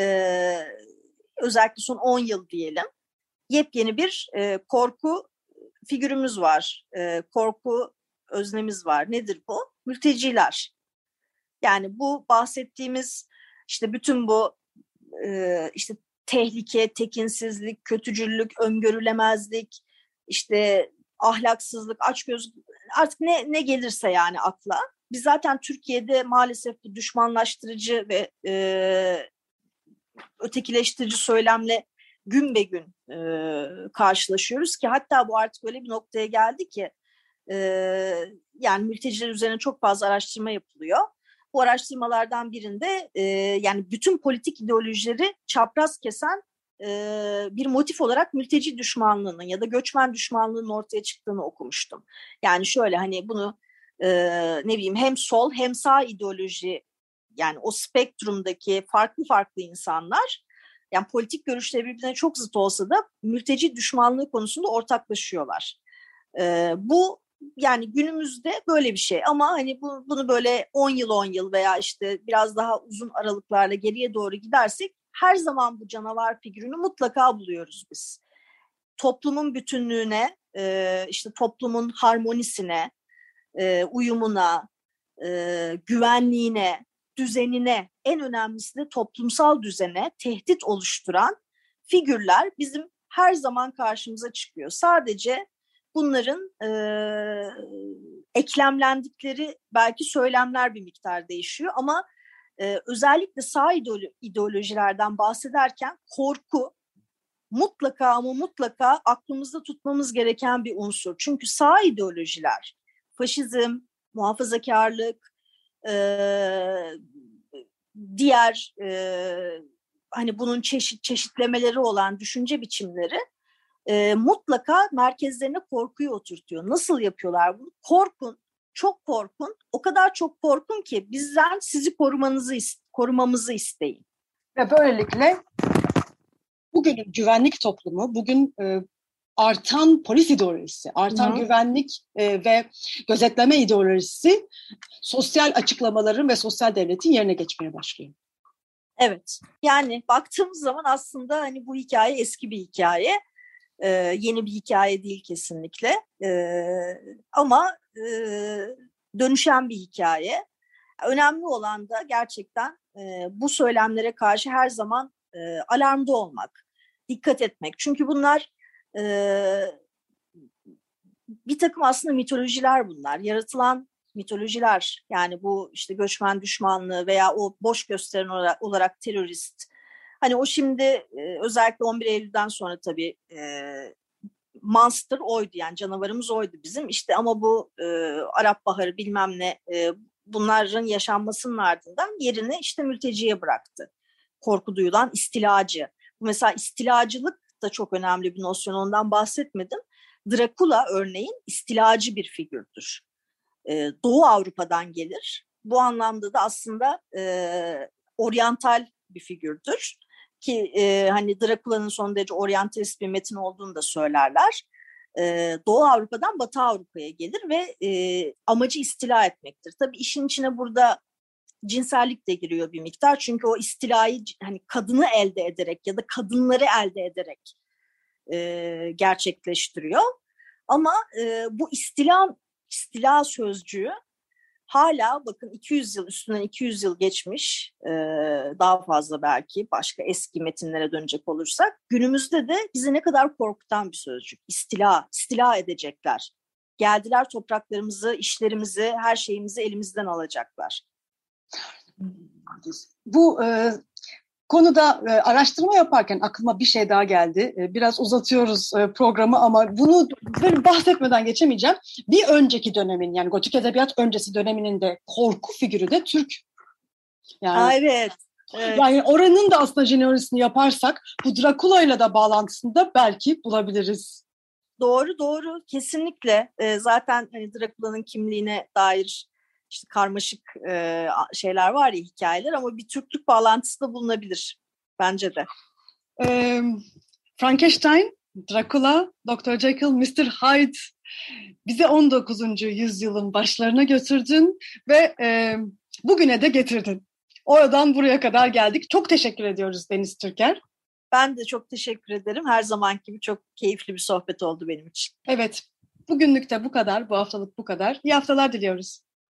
e, özellikle son 10 yıl diyelim yepyeni bir e, korku figürümüz var. E, korku öznemiz var. Nedir bu? Mülteciler. Yani bu bahsettiğimiz işte bütün bu e, işte tehlike, tekinsizlik, kötücüllük, öngörülemezlik, işte ahlaksızlık, açgöz artık ne ne gelirse yani akla. Biz zaten Türkiye'de maalesef bu düşmanlaştırıcı ve e, ötekileştirici söylemle gün be gün e, karşılaşıyoruz ki hatta bu artık öyle bir noktaya geldi ki e, yani mülteciler üzerine çok fazla araştırma yapılıyor. Bu araştırmalardan birinde e, yani bütün politik ideolojileri çapraz kesen e, bir motif olarak mülteci düşmanlığının ya da göçmen düşmanlığının ortaya çıktığını okumuştum. Yani şöyle hani bunu e, ne bileyim hem sol hem sağ ideoloji yani o spektrumdaki farklı farklı insanlar yani politik görüşleri birbirine çok zıt olsa da mülteci düşmanlığı konusunda ortaklaşıyorlar. E, bu yani günümüzde böyle bir şey ama hani bu, bunu böyle 10 yıl 10 yıl veya işte biraz daha uzun aralıklarla geriye doğru gidersek her zaman bu canavar figürünü mutlaka buluyoruz biz. Toplumun bütünlüğüne, e, işte toplumun harmonisine, e, uyumuna, e, güvenliğine, düzenine, en önemlisi de toplumsal düzene tehdit oluşturan figürler bizim her zaman karşımıza çıkıyor. Sadece bunların e, eklemlendikleri belki söylemler bir miktar değişiyor ama e, özellikle sağ ideolojilerden bahsederken korku mutlaka ama mutlaka aklımızda tutmamız gereken bir unsur. Çünkü sağ ideolojiler, faşizm, muhafazakarlık, e, diğer e, hani bunun çeşit çeşitlemeleri olan düşünce biçimleri e, mutlaka merkezlerine korkuyu oturtuyor. Nasıl yapıyorlar bunu? Korkun, çok korkun. O kadar çok korkun ki bizden sizi korumanızı korumamızı isteyin. Ve böylelikle bugün güvenlik toplumu, bugün e, artan polis ideolojisi, artan Hı. güvenlik e, ve gözetleme ideolojisi sosyal açıklamaların ve sosyal devletin yerine geçmeye başlıyor. Evet. Yani baktığımız zaman aslında hani bu hikaye eski bir hikaye. Ee, yeni bir hikaye değil kesinlikle. Ee, ama e, dönüşen bir hikaye. Önemli olan da gerçekten e, bu söylemlere karşı her zaman e, alarmda olmak, dikkat etmek. Çünkü bunlar e, bir takım aslında mitolojiler bunlar. Yaratılan mitolojiler yani bu işte göçmen düşmanlığı veya o boş gösteren olarak, olarak terörist. Hani o şimdi e, özellikle 11 Eylül'den sonra tabii e, monster oydu yani canavarımız oydu bizim. İşte ama bu e, Arap Baharı bilmem ne e, bunların yaşanmasının ardından yerini işte mülteciye bıraktı. Korku duyulan istilacı. Bu mesela istilacılık da çok önemli bir nosyon ondan bahsetmedim. Drakula örneğin istilacı bir figürdür. Ee, Doğu Avrupa'dan gelir. Bu anlamda da aslında e, oryantal bir figürdür. Ki e, hani Drakula'nın son derece oryantalist bir metin olduğunu da söylerler. E, Doğu Avrupa'dan Batı Avrupa'ya gelir ve e, amacı istila etmektir. Tabii işin içine burada cinsellik de giriyor bir miktar. Çünkü o istilayı hani kadını elde ederek ya da kadınları elde ederek e, gerçekleştiriyor. Ama e, bu istila istila sözcüğü hala bakın 200 yıl üstünden 200 yıl geçmiş e, daha fazla belki başka eski metinlere dönecek olursak günümüzde de bizi ne kadar korkutan bir sözcük. İstila, istila edecekler. Geldiler topraklarımızı, işlerimizi, her şeyimizi elimizden alacaklar. Bu e, konuda e, araştırma yaparken aklıma bir şey daha geldi. E, biraz uzatıyoruz e, programı ama bunu bahsetmeden geçemeyeceğim. Bir önceki dönemin yani gotik edebiyat öncesi döneminin de korku figürü de Türk. Yani, Aa, evet. Evet. Yani oranın da aslında jeneolojisini yaparsak bu Dracula ile de bağlantısını da belki bulabiliriz. Doğru doğru kesinlikle e, zaten hani Dracula'nın kimliğine dair işte karmaşık e, şeyler var ya hikayeler ama bir Türklük bağlantısı da bulunabilir bence de. E, Frankenstein, Dracula, Dr. Jekyll, Mr. Hyde bize 19. yüzyılın başlarına götürdün ve e, bugüne de getirdin. Oradan buraya kadar geldik. Çok teşekkür ediyoruz Deniz Türker. Ben de çok teşekkür ederim. Her zaman gibi çok keyifli bir sohbet oldu benim için. Evet, bugünlük de bu kadar. Bu haftalık bu kadar. İyi haftalar diliyoruz.